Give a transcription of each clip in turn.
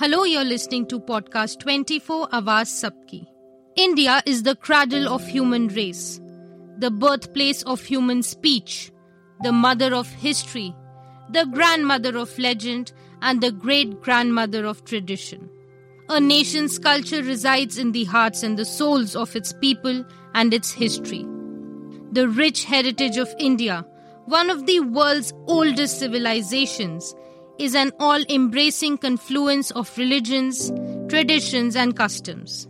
Hello, you're listening to podcast 24 Awaaz Sabki. India is the cradle of human race, the birthplace of human speech, the mother of history, the grandmother of legend, and the great grandmother of tradition. A nation's culture resides in the hearts and the souls of its people and its history. The rich heritage of India, one of the world's oldest civilizations, is an all embracing confluence of religions, traditions, and customs.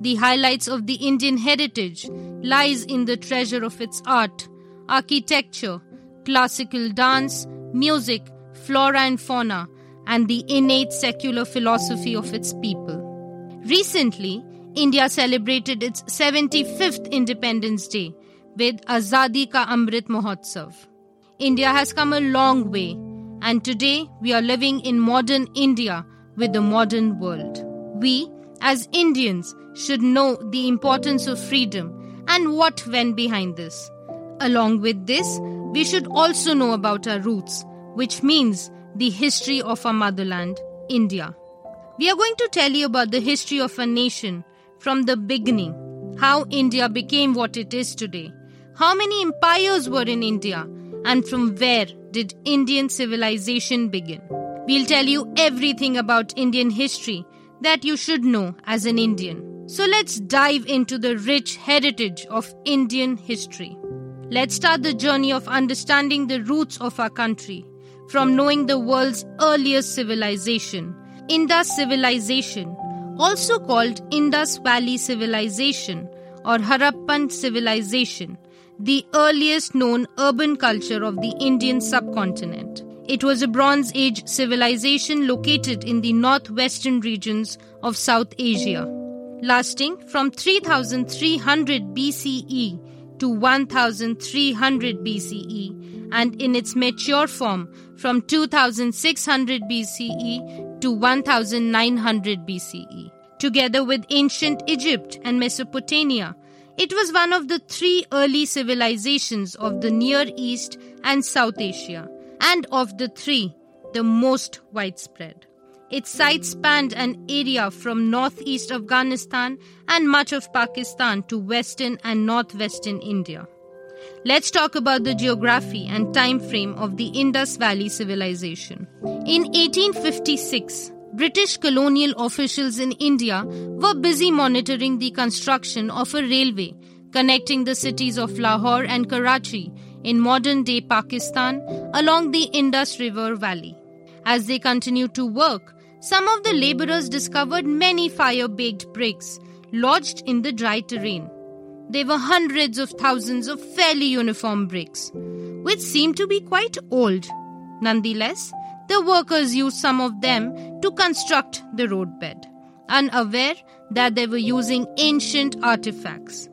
The highlights of the Indian heritage lies in the treasure of its art, architecture, classical dance, music, flora and fauna, and the innate secular philosophy of its people. Recently, India celebrated its 75th Independence Day with Azadi Ka Amrit Mahotsav. India has come a long way and today we are living in modern India with the modern world. We, as Indians, should know the importance of freedom and what went behind this. Along with this, we should also know about our roots, which means the history of our motherland, India. We are going to tell you about the history of a nation from the beginning, how India became what it is today, how many empires were in India, and from where did Indian civilization begin? We'll tell you everything about Indian history that you should know as an Indian. So let's dive into the rich heritage of Indian history. Let's start the journey of understanding the roots of our country from knowing the world's earliest civilization, Indus civilization, also called Indus Valley civilization or Harappan civilization the earliest known urban culture of the Indian subcontinent. It was a Bronze Age civilization located in the northwestern regions of South Asia, lasting from 3300 BCE to 1300 BCE, and in its mature form from 2600 BCE to 1900 BCE. Together with ancient Egypt and Mesopotamia, it was one of the three early civilizations of the Near East and South Asia, and of the three, the most widespread. Its site spanned an area from northeast Afghanistan and much of Pakistan to western and northwestern India. Let's talk about the geography and time frame of the Indus Valley civilization. In 1856, British colonial officials in India were busy monitoring the construction of a railway connecting the cities of Lahore and Karachi in modern day Pakistan along the Indus River Valley. As they continued to work, some of the laborers discovered many fire baked bricks lodged in the dry terrain. There were hundreds of thousands of fairly uniform bricks, which seemed to be quite old. Nonetheless, the workers used some of them to construct the roadbed, unaware that they were using ancient artifacts.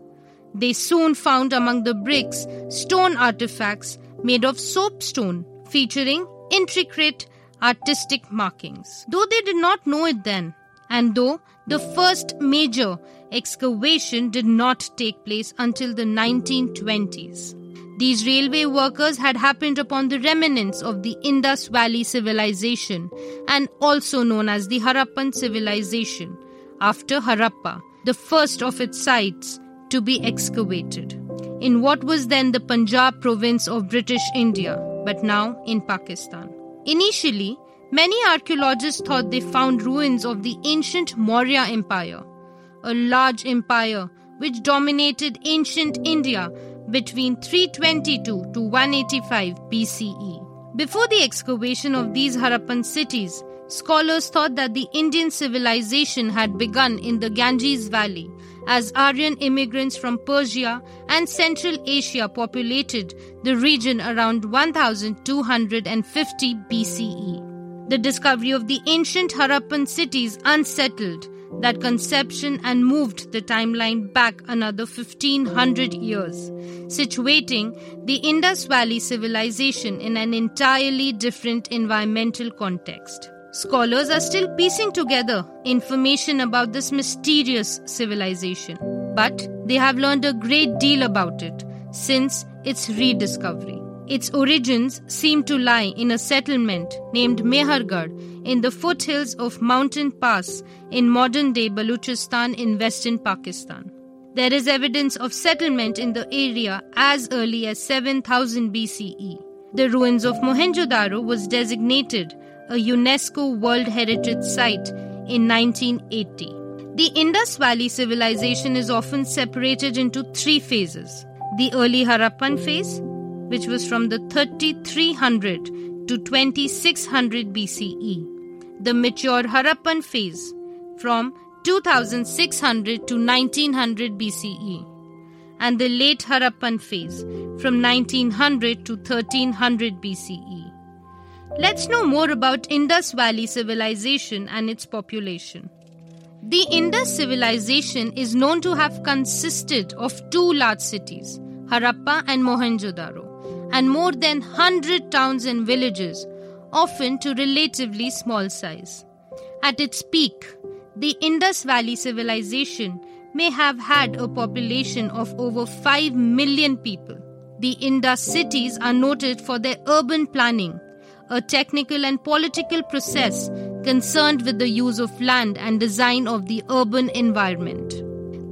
They soon found among the bricks stone artifacts made of soapstone featuring intricate artistic markings. Though they did not know it then, and though the first major excavation did not take place until the 1920s. These railway workers had happened upon the remnants of the Indus Valley civilization and also known as the Harappan civilization, after Harappa, the first of its sites to be excavated, in what was then the Punjab province of British India, but now in Pakistan. Initially, many archaeologists thought they found ruins of the ancient Maurya Empire, a large empire which dominated ancient India between 322 to 185 BCE. Before the excavation of these Harappan cities, scholars thought that the Indian civilization had begun in the Ganges Valley as Aryan immigrants from Persia and Central Asia populated the region around 1250 BCE. The discovery of the ancient Harappan cities unsettled that conception and moved the timeline back another 1500 years, situating the Indus Valley civilization in an entirely different environmental context. Scholars are still piecing together information about this mysterious civilization, but they have learned a great deal about it since its rediscovery. Its origins seem to lie in a settlement named Mehrgarh in the foothills of Mountain Pass in modern day Baluchistan in western Pakistan. There is evidence of settlement in the area as early as 7000 BCE. The ruins of Mohenjo-daro was designated a UNESCO World Heritage Site in 1980. The Indus Valley civilization is often separated into three phases. The early Harappan phase, which was from the 3300 to 2600 BCE. The mature Harappan phase from 2600 to 1900 BCE. And the late Harappan phase from 1900 to 1300 BCE. Let's know more about Indus Valley civilization and its population. The Indus civilization is known to have consisted of two large cities, Harappa and Mohenjo-daro and more than 100 towns and villages, often to relatively small size. At its peak, the Indus Valley civilization may have had a population of over 5 million people. The Indus cities are noted for their urban planning, a technical and political process concerned with the use of land and design of the urban environment.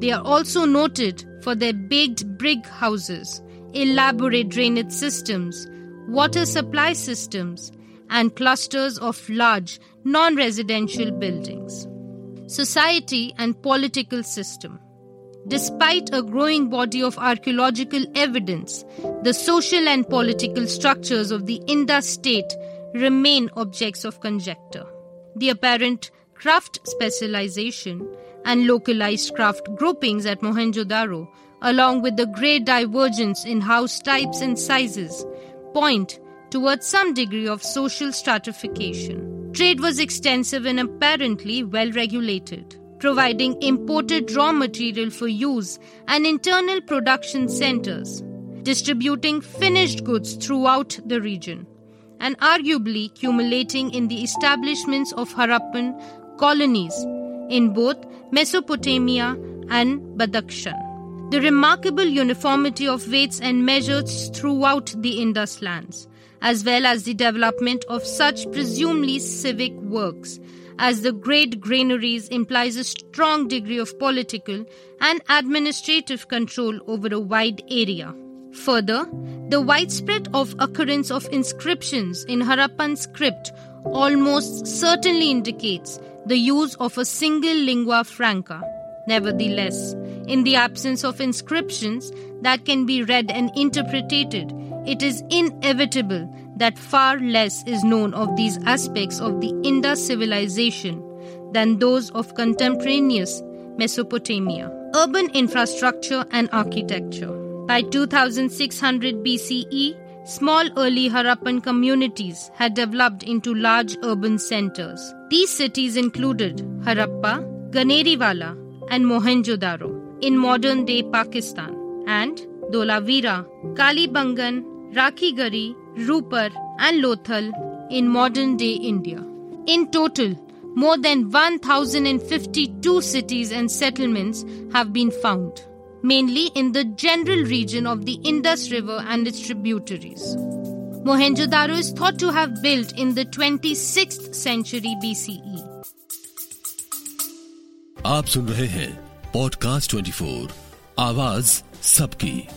They are also noted for their baked brick houses, elaborate drainage systems, water supply systems, and clusters of large non residential buildings. Society and political system. Despite a growing body of archaeological evidence, the social and political structures of the Indus state remain objects of conjecture. The apparent craft specialization and localized craft groupings at Mohenjo-daro along with the great divergence in house types and sizes, point towards some degree of social stratification. Trade was extensive and apparently well regulated, providing imported raw material for use and internal production centers, distributing finished goods throughout the region, and arguably accumulating in the establishments of Harappan colonies in both Mesopotamia and Badakhshan the remarkable uniformity of weights and measures throughout the Indus lands, as well as the development of such presumably civic works as the great granaries implies a strong degree of political and administrative control over a wide area. Further, the widespread of occurrence of inscriptions in Harappan script almost certainly indicates the use of a single lingua franca Nevertheless, in the absence of inscriptions that can be read and interpreted, it is inevitable that far less is known of these aspects of the Indus civilization than those of contemporaneous Mesopotamia. Urban infrastructure and architecture. By 2600 BCE, small early Harappan communities had developed into large urban centers. These cities included Harappa, Ganeriwala, and Mohenjo-daro in modern day Pakistan, and Dholavira, Kalibangan, Rakhigarhi, Rupar, and Lothal in modern day India. In total, more than 1,052 cities and settlements have been found, mainly in the general region of the Indus River and its tributaries. Mohenjo-daro is thought to have built in the 26th century BCE. Podcast 24 Awaaz सबकी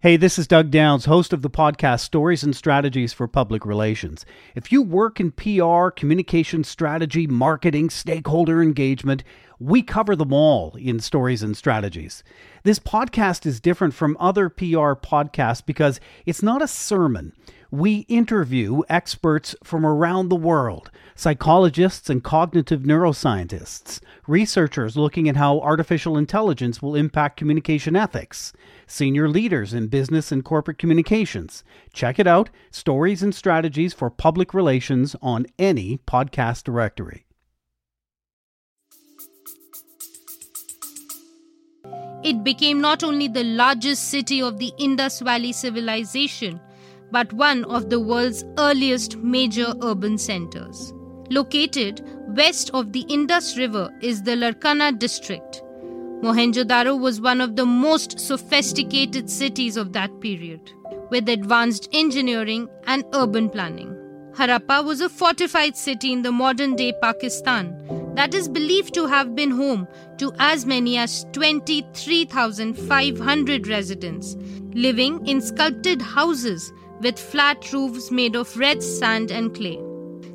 Hey, this is Doug Downs, host of the podcast Stories and Strategies for Public Relations. If you work in PR, communication strategy, marketing, stakeholder engagement, we cover them all in Stories and Strategies. This podcast is different from other PR podcasts because it's not a sermon we interview experts from around the world psychologists and cognitive neuroscientists, researchers looking at how artificial intelligence will impact communication ethics, senior leaders in business and corporate communications. Check it out Stories and Strategies for Public Relations on any podcast directory. It became not only the largest city of the Indus Valley civilization but one of the world's earliest major urban centers. Located west of the Indus River is the Larkana district. Mohenjo-daro was one of the most sophisticated cities of that period. with advanced engineering and urban planning. Harappa was a fortified city in the modern day Pakistan that is believed to have been home to as many as 23,500 residents, living in sculpted houses with flat roofs made of red sand and clay.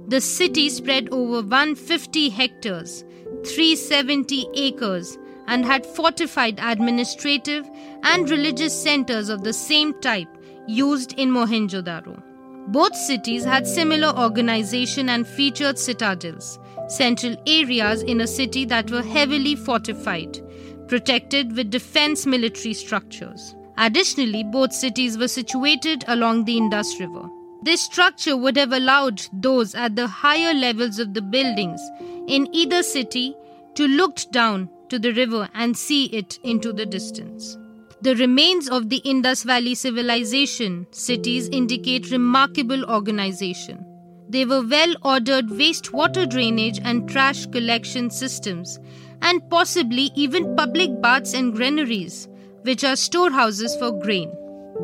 The city spread over 150 hectares, 370 acres, and had fortified administrative and religious centers of the same type used in Mohenjo-daro. Both cities had similar organization and featured citadels, central areas in a city that were heavily fortified, protected with defense military structures. Additionally, both cities were situated along the Indus River. This structure would have allowed those at the higher levels of the buildings in either city to look down to the river and see it into the distance. The remains of the Indus Valley civilization cities indicate remarkable organization. They were well ordered wastewater drainage and trash collection systems, and possibly even public baths and granaries, which are storehouses for grain.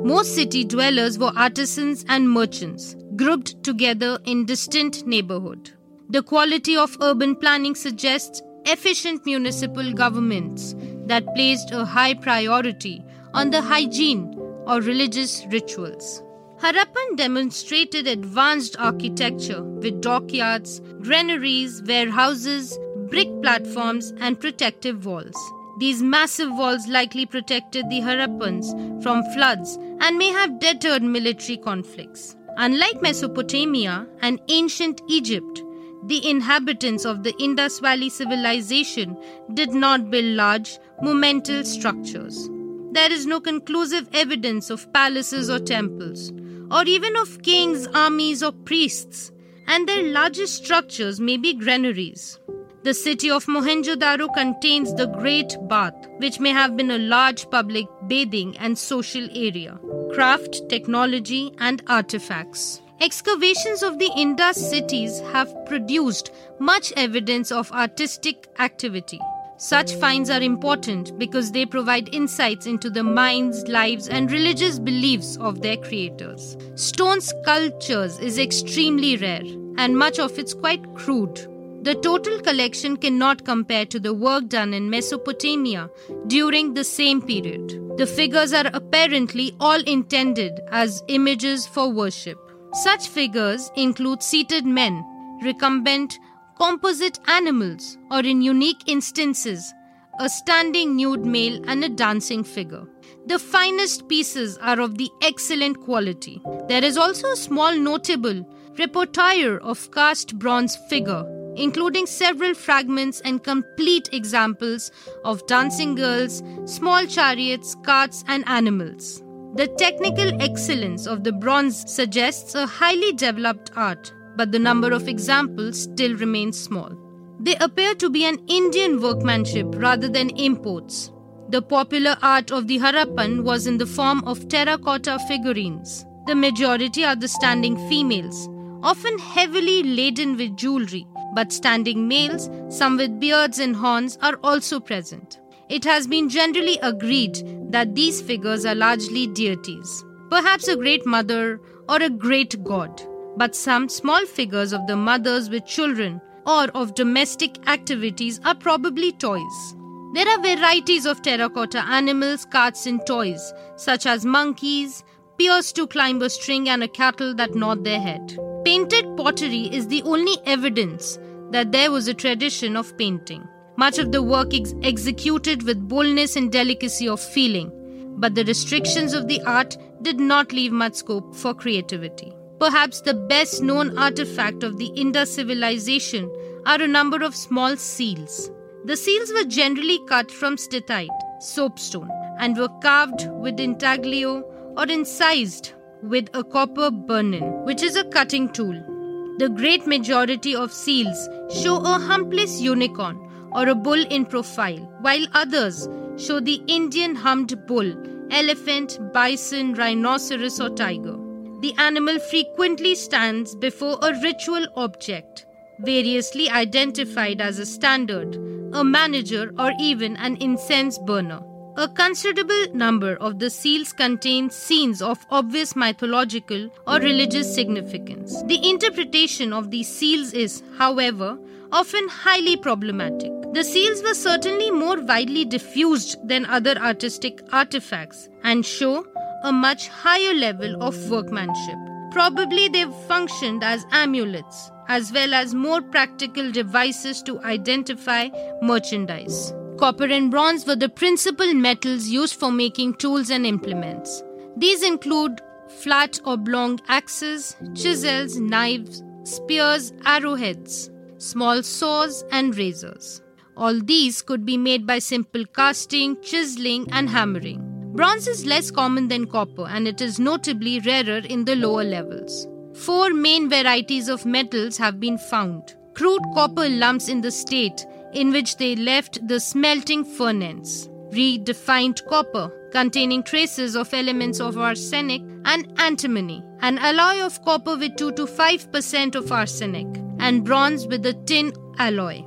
Most city dwellers were artisans and merchants, grouped together in distant neighborhood. The quality of urban planning suggests efficient municipal governments that placed a high priority on the hygiene or religious rituals. Harappan demonstrated advanced architecture with dockyards, granaries, warehouses, brick platforms, and protective walls. These massive walls likely protected the Harappans from floods and may have deterred military conflicts. Unlike Mesopotamia and ancient Egypt, the inhabitants of the Indus Valley civilization did not build large, monumental structures. There is no conclusive evidence of palaces or temples, or even of kings, armies, or priests, and their largest structures may be granaries. The city of Mohenjo-daro contains the Great Bath, which may have been a large public bathing and social area, craft, technology, and artifacts. Excavations of the Indus cities have produced much evidence of artistic activity. Such finds are important because they provide insights into the minds, lives, and religious beliefs of their creators. Stone sculptures is extremely rare, and much of it's quite crude. The total collection cannot compare to the work done in Mesopotamia during the same period. The figures are apparently all intended as images for worship. Such figures include seated men, recumbent composite animals, or in unique instances, a standing nude male and a dancing figure. The finest pieces are of the excellent quality. There is also a small notable repertoire of cast bronze figure, including several fragments and complete examples of dancing girls, small chariots, carts, and animals. The technical excellence of the bronze suggests a highly developed art but the number of examples still remains small. They appear to be an Indian workmanship rather than imports. The popular art of the Harappan was in the form of terracotta figurines. The majority are the standing females, often heavily laden with jewelry, but standing males, some with beards and horns, are also present. It has been generally agreed that these figures are largely deities, perhaps a great mother or a great god but some small figures of the mothers with children or of domestic activities are probably toys. There are varieties of terracotta animals, carts, and toys, such as monkeys, pierced to climb a string, and a cattle that nod their head. Painted pottery is the only evidence that there was a tradition of painting. Much of the work is executed with boldness and delicacy of feeling, but the restrictions of the art did not leave much scope for creativity. Perhaps the best known artifact of the Indus civilization are a number of small seals. The seals were generally cut from steatite, soapstone, and were carved with intaglio or incised with a copper burin, which is a cutting tool. The great majority of seals show a humpless unicorn or a bull in profile, while others show the Indian humped bull, elephant, bison, rhinoceros, or tiger the animal frequently stands before a ritual object, variously identified as a standard, a manager, or even an incense burner. A considerable number of the seals contain scenes of obvious mythological or religious significance. The interpretation of these seals is, however, often highly problematic. The seals were certainly more widely diffused than other artistic artifacts and show a much higher level of workmanship. Probably they functioned as amulets, as well as more practical devices to identify merchandise. Copper and bronze were the principal metals used for making tools and implements. These include flat oblong axes, chisels, knives, spears, arrowheads, small saws, and razors. All these could be made by simple casting, chiseling, and hammering. Bronze is less common than copper and it is notably rarer in the lower levels. Four main varieties of metals have been found. Crude copper lumps in the state in which they left the smelting furnace. Redefined copper, containing traces of elements of arsenic and antimony, an alloy of copper with 2 to 5% of arsenic, and bronze with a tin alloy,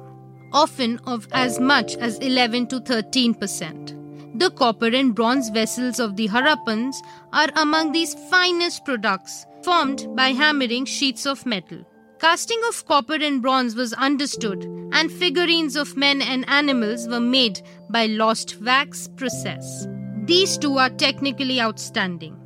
often of as much as 11 to 13%. The copper and bronze vessels of the Harappans are among these finest products formed by hammering sheets of metal. Casting of copper and bronze was understood, and figurines of men and animals were made by lost wax process. These two are technically outstanding.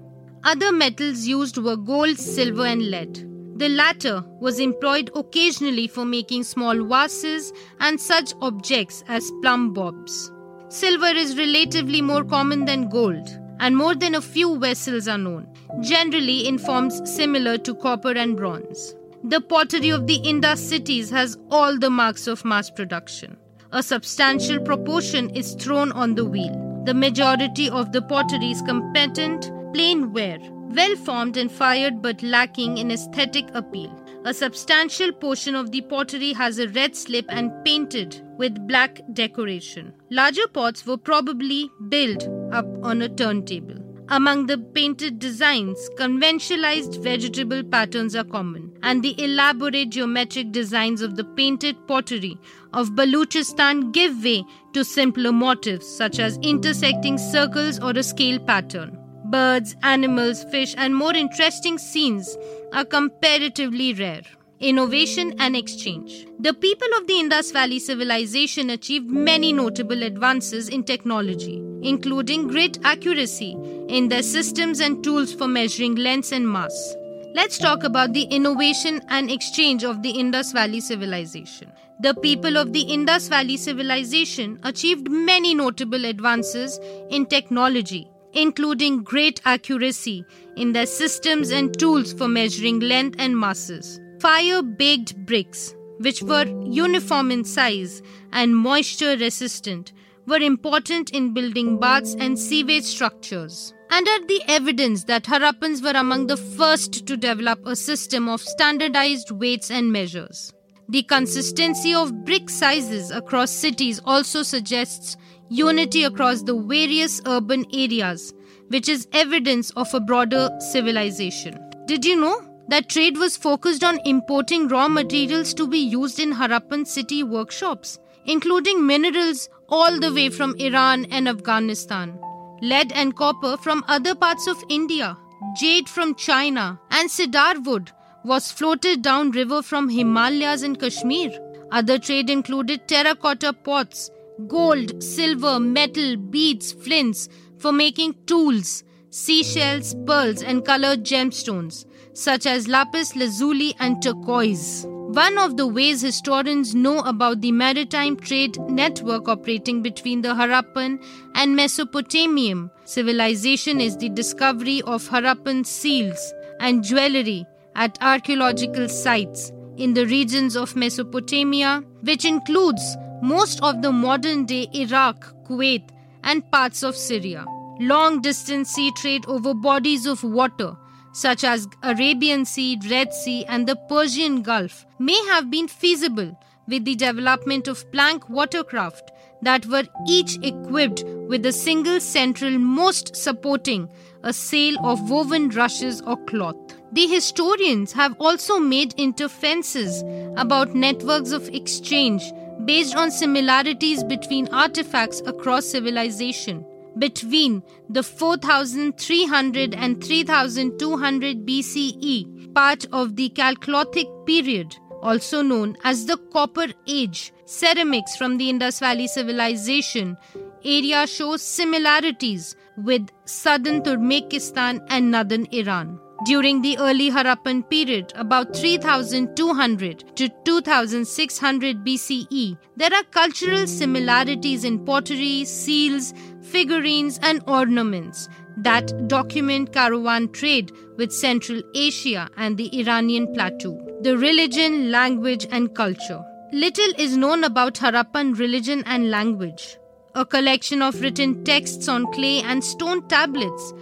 Other metals used were gold, silver, and lead. The latter was employed occasionally for making small vases and such objects as plumb bobs. Silver is relatively more common than gold, and more than a few vessels are known, generally in forms similar to copper and bronze. The pottery of the Indus cities has all the marks of mass production. A substantial proportion is thrown on the wheel. The majority of the pottery is competent, plain ware, well formed and fired but lacking in aesthetic appeal. A substantial portion of the pottery has a red slip and painted with black decoration. Larger pots were probably built up on a turntable. Among the painted designs, conventionalized vegetable patterns are common, and the elaborate geometric designs of the painted pottery of Baluchistan give way to simpler motifs such as intersecting circles or a scale pattern. Birds, animals, fish, and more interesting scenes are comparatively rare innovation, and exchange. The people of the Indus Valley civilization achieved many notable advances in technology, including great accuracy in their systems and tools for measuring lengths and mass. Let's talk about the innovation and exchange of the Indus Valley civilization. The people of the Indus Valley civilization achieved many notable advances in technology, including great accuracy in their systems and tools for measuring length and masses fire baked bricks, which were uniform in size and moisture resistant, were important in building baths and sewage structures. And are the evidence that Harappans were among the first to develop a system of standardized weights and measures. The consistency of brick sizes across cities also suggests unity across the various urban areas, which is evidence of a broader civilization. Did you know that trade was focused on importing raw materials to be used in Harappan city workshops, including minerals all the way from Iran and Afghanistan, lead and copper from other parts of India, jade from China, and cedar wood was floated down river from Himalayas and Kashmir. Other trade included terracotta pots, gold, silver, metal, beads, flints for making tools, seashells, pearls, and colored gemstones such as lapis lazuli and turquoise. One of the ways historians know about the maritime trade network operating between the Harappan and Mesopotamian civilization is the discovery of Harappan seals and jewelry at archaeological sites in the regions of Mesopotamia, which includes most of the modern day Iraq, Kuwait, and parts of Syria. Long distance sea trade over bodies of water such as Arabian Sea, Red Sea, and the Persian Gulf, may have been feasible with the development of plank watercraft that were each equipped with a single central most supporting a sail of woven rushes or cloth. The historians have also made interferences about networks of exchange based on similarities between artifacts across civilization. Between the 4300 and 3200 BCE, part of the Chalcolithic period, also known as the Copper Age. Ceramics from the Indus Valley Civilization area shows similarities with southern Turkmenistan and northern Iran. During the early Harappan period, about 3200 to 2600 BCE, there are cultural similarities in pottery, seals, figurines, and ornaments that document caravan trade with Central Asia and the Iranian plateau. The religion, language, and culture. Little is known about Harappan religion and language. A collection of written texts on clay and stone tablets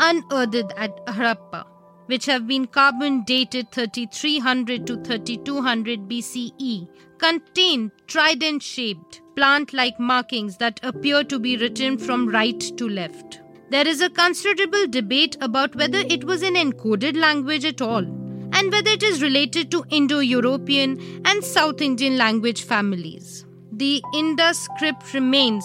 unearthed at Harappa which have been carbon dated 3300 to 3200 BCE, contain trident shaped, plant like markings that appear to be written from right to left. There is a considerable debate about whether it was an encoded language at all, and whether it is related to Indo European and South Indian language families. The Indus script remains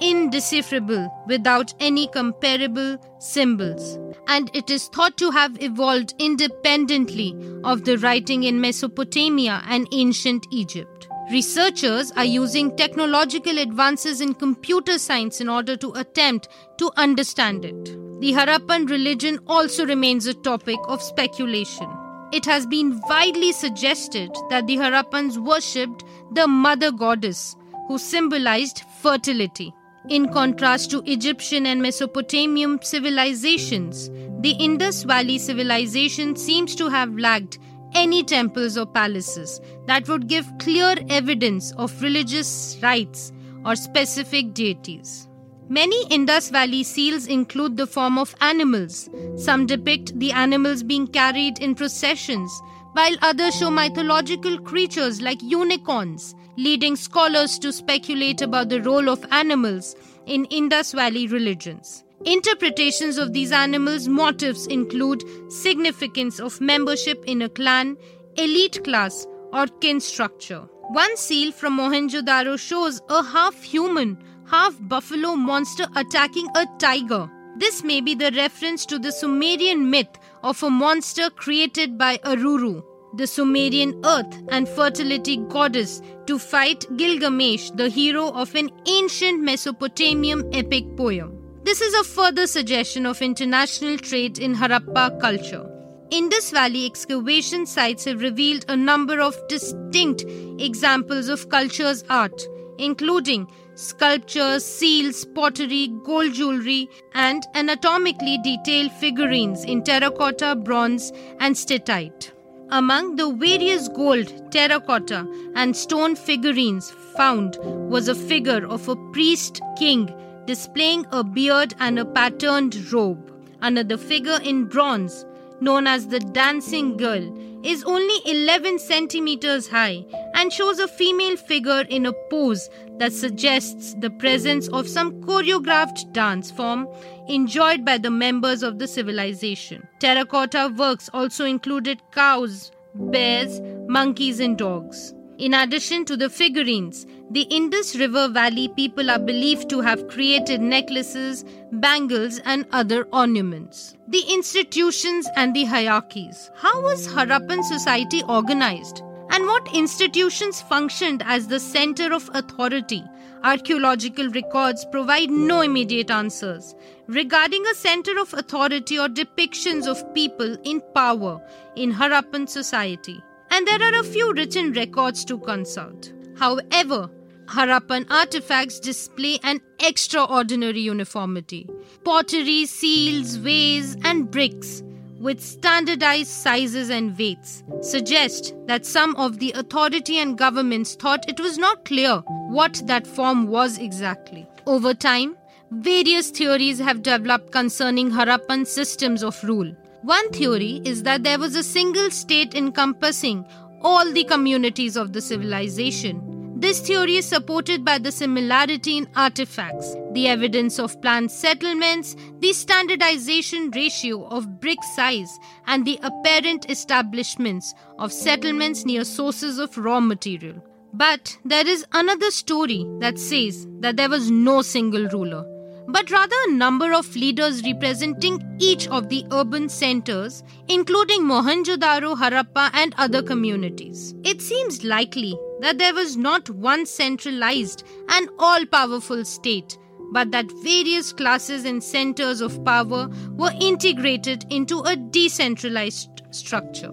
indecipherable without any comparable symbols, and it is thought to have evolved independently of the writing in Mesopotamia and ancient Egypt. Researchers are using technological advances in computer science in order to attempt to understand it. The Harappan religion also remains a topic of speculation. It has been widely suggested that the Harappans worshipped the mother goddess, who symbolized fertility. In contrast to Egyptian and Mesopotamian civilizations, the Indus Valley civilization seems to have lacked any temples or palaces that would give clear evidence of religious rites or specific deities. Many Indus Valley seals include the form of animals. Some depict the animals being carried in processions, while others show mythological creatures like unicorns leading scholars to speculate about the role of animals in Indus Valley religions. Interpretations of these animals' motifs include significance of membership in a clan, elite class, or kin structure. One seal from Mohenjo-daro shows a half human, half buffalo monster attacking a tiger. This may be the reference to the Sumerian myth of a monster created by Aruru the Sumerian earth and fertility goddess, to fight Gilgamesh, the hero of an ancient Mesopotamian epic poem. This is a further suggestion of international trade in Harappa culture. Indus Valley excavation sites have revealed a number of distinct examples of culture's art, including sculptures, seals, pottery, gold jewelry, and anatomically detailed figurines in terracotta, bronze, and steatite. Among the various gold, terracotta, and stone figurines found was a figure of a priest king displaying a beard and a patterned robe. Another figure in bronze, known as the dancing girl, is only 11 centimeters high and shows a female figure in a pose that suggests the presence of some choreographed dance form enjoyed by the members of the civilization. Terracotta works also included cows, bears, monkeys, and dogs. In addition to the figurines, the Indus River Valley people are believed to have created necklaces, bangles, and other ornaments. The institutions and the hierarchies. How was Harappan society organized? And what institutions functioned as the center of authority? Archaeological records provide no immediate answers regarding a center of authority or depictions of people in power in Harappan society. And there are a few written records to consult. However, Harappan artifacts display an extraordinary uniformity. Pottery, seals, vase, and bricks with standardized sizes and weights suggest that some of the authority and governments thought it was not clear what that form was exactly. Over time, various theories have developed concerning Harappan systems of rule. One theory is that there was a single state encompassing all the communities of the civilization this theory is supported by the similarity in artifacts, the evidence of planned settlements, the standardization ratio of brick size, and the apparent establishments of settlements near sources of raw material. But there is another story that says that there was no single ruler, but rather a number of leaders representing each of the urban centers, including Mohenjo-daro, Harappa, and other communities. It seems likely that there was not one centralized and all powerful state, but that various classes and centers of power were integrated into a decentralized structure.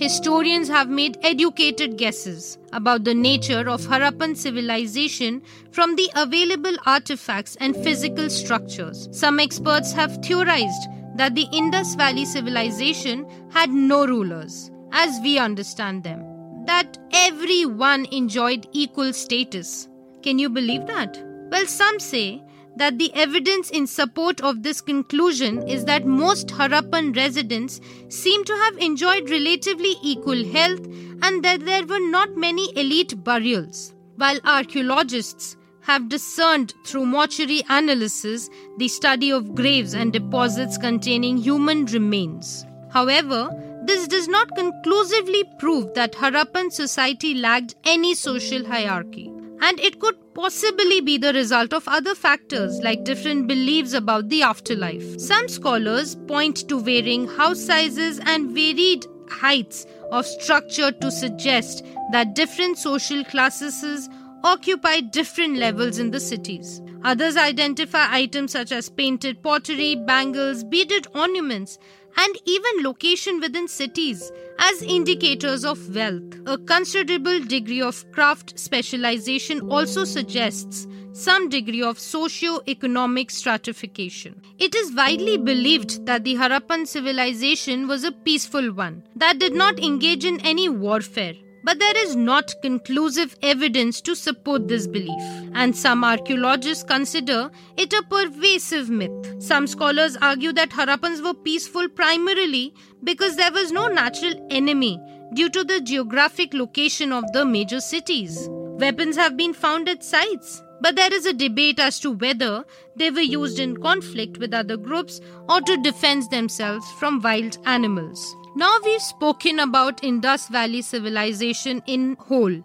Historians have made educated guesses about the nature of Harappan civilization from the available artifacts and physical structures. Some experts have theorized that the Indus Valley civilization had no rulers, as we understand them, that everyone enjoyed equal status. Can you believe that? Well, some say that the evidence in support of this conclusion is that most Harappan residents seem to have enjoyed relatively equal health and that there were not many elite burials. While archaeologists have discerned through mortuary analysis the study of graves and deposits containing human remains. However, this does not conclusively prove that Harappan society lacked any social hierarchy and it could possibly be the result of other factors like different beliefs about the afterlife. Some scholars point to varying house sizes and varied heights of structure to suggest that different social classes occupy different levels in the cities. Others identify items such as painted pottery, bangles, beaded ornaments, and even location within cities as indicators of wealth. A considerable degree of craft specialization also suggests some degree of socio-economic stratification. It is widely believed that the Harappan civilization was a peaceful one that did not engage in any warfare. But there is not conclusive evidence to support this belief, and some archaeologists consider it a pervasive myth. Some scholars argue that Harappans were peaceful primarily because there was no natural enemy due to the geographic location of the major cities. Weapons have been found at sites, but there is a debate as to whether they were used in conflict with other groups or to defend themselves from wild animals. Now we've spoken about Indus Valley civilization in whole.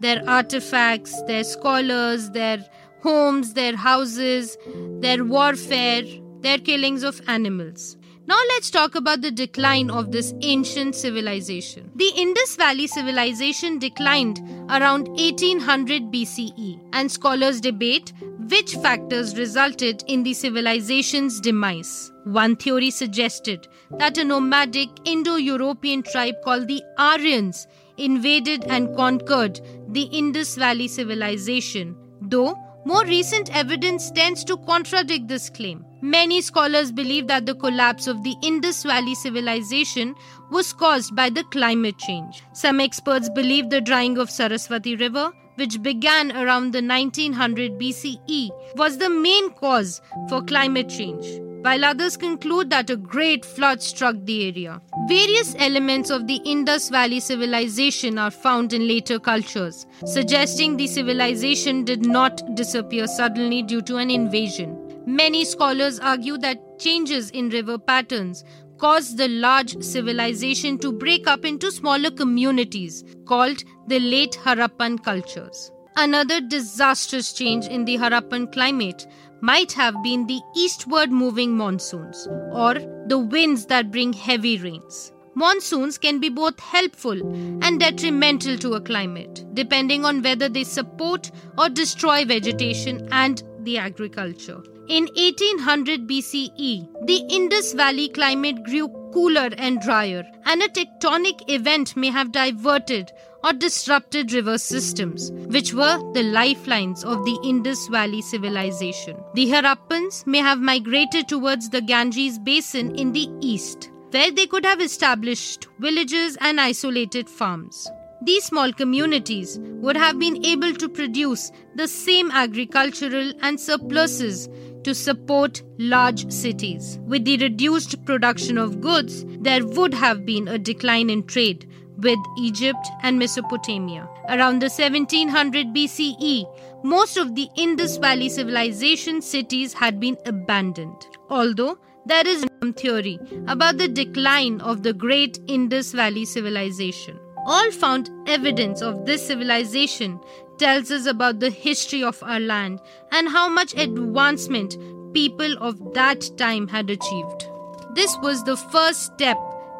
Their artifacts, their scholars, their homes, their houses, their warfare, their killings of animals. Now let's talk about the decline of this ancient civilization. The Indus Valley civilization declined around 1800 BCE, and scholars debate which factors resulted in the civilization's demise. One theory suggested that a nomadic Indo European tribe called the Aryans invaded and conquered the Indus Valley civilization, though more recent evidence tends to contradict this claim. Many scholars believe that the collapse of the Indus Valley civilization was caused by the climate change. Some experts believe the drying of Saraswati River which began around the 1900 BCE, was the main cause for climate change, while others conclude that a great flood struck the area. Various elements of the Indus Valley civilization are found in later cultures, suggesting the civilization did not disappear suddenly due to an invasion. Many scholars argue that changes in river patterns caused the large civilization to break up into smaller communities called the late Harappan cultures. Another disastrous change in the Harappan climate might have been the eastward moving monsoons or the winds that bring heavy rains. Monsoons can be both helpful and detrimental to a climate, depending on whether they support or destroy vegetation and the agriculture. In 1800 BCE, the Indus Valley climate grew cooler and drier, and a tectonic event may have diverted or disrupted river systems, which were the lifelines of the Indus Valley civilization. The Harappans may have migrated towards the Ganges basin in the east, where they could have established villages and isolated farms. These small communities would have been able to produce the same agricultural and surpluses to support large cities. With the reduced production of goods, there would have been a decline in trade with Egypt and Mesopotamia. Around the 1700 BCE, most of the Indus Valley civilization cities had been abandoned. Although there is some theory about the decline of the great Indus Valley civilization. All found evidence of this civilization tells us about the history of our land and how much advancement people of that time had achieved. This was the first step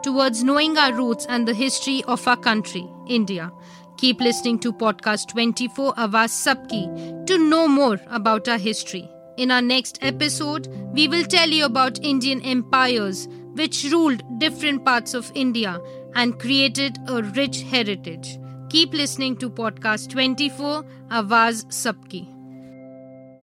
towards knowing our roots and the history of our country, India. Keep listening to podcast 24 Awaaz Sabki to know more about our history. In our next episode, we will tell you about Indian empires which ruled different parts of India and created a rich heritage. Keep listening to podcast 24 Awaaz Sabki.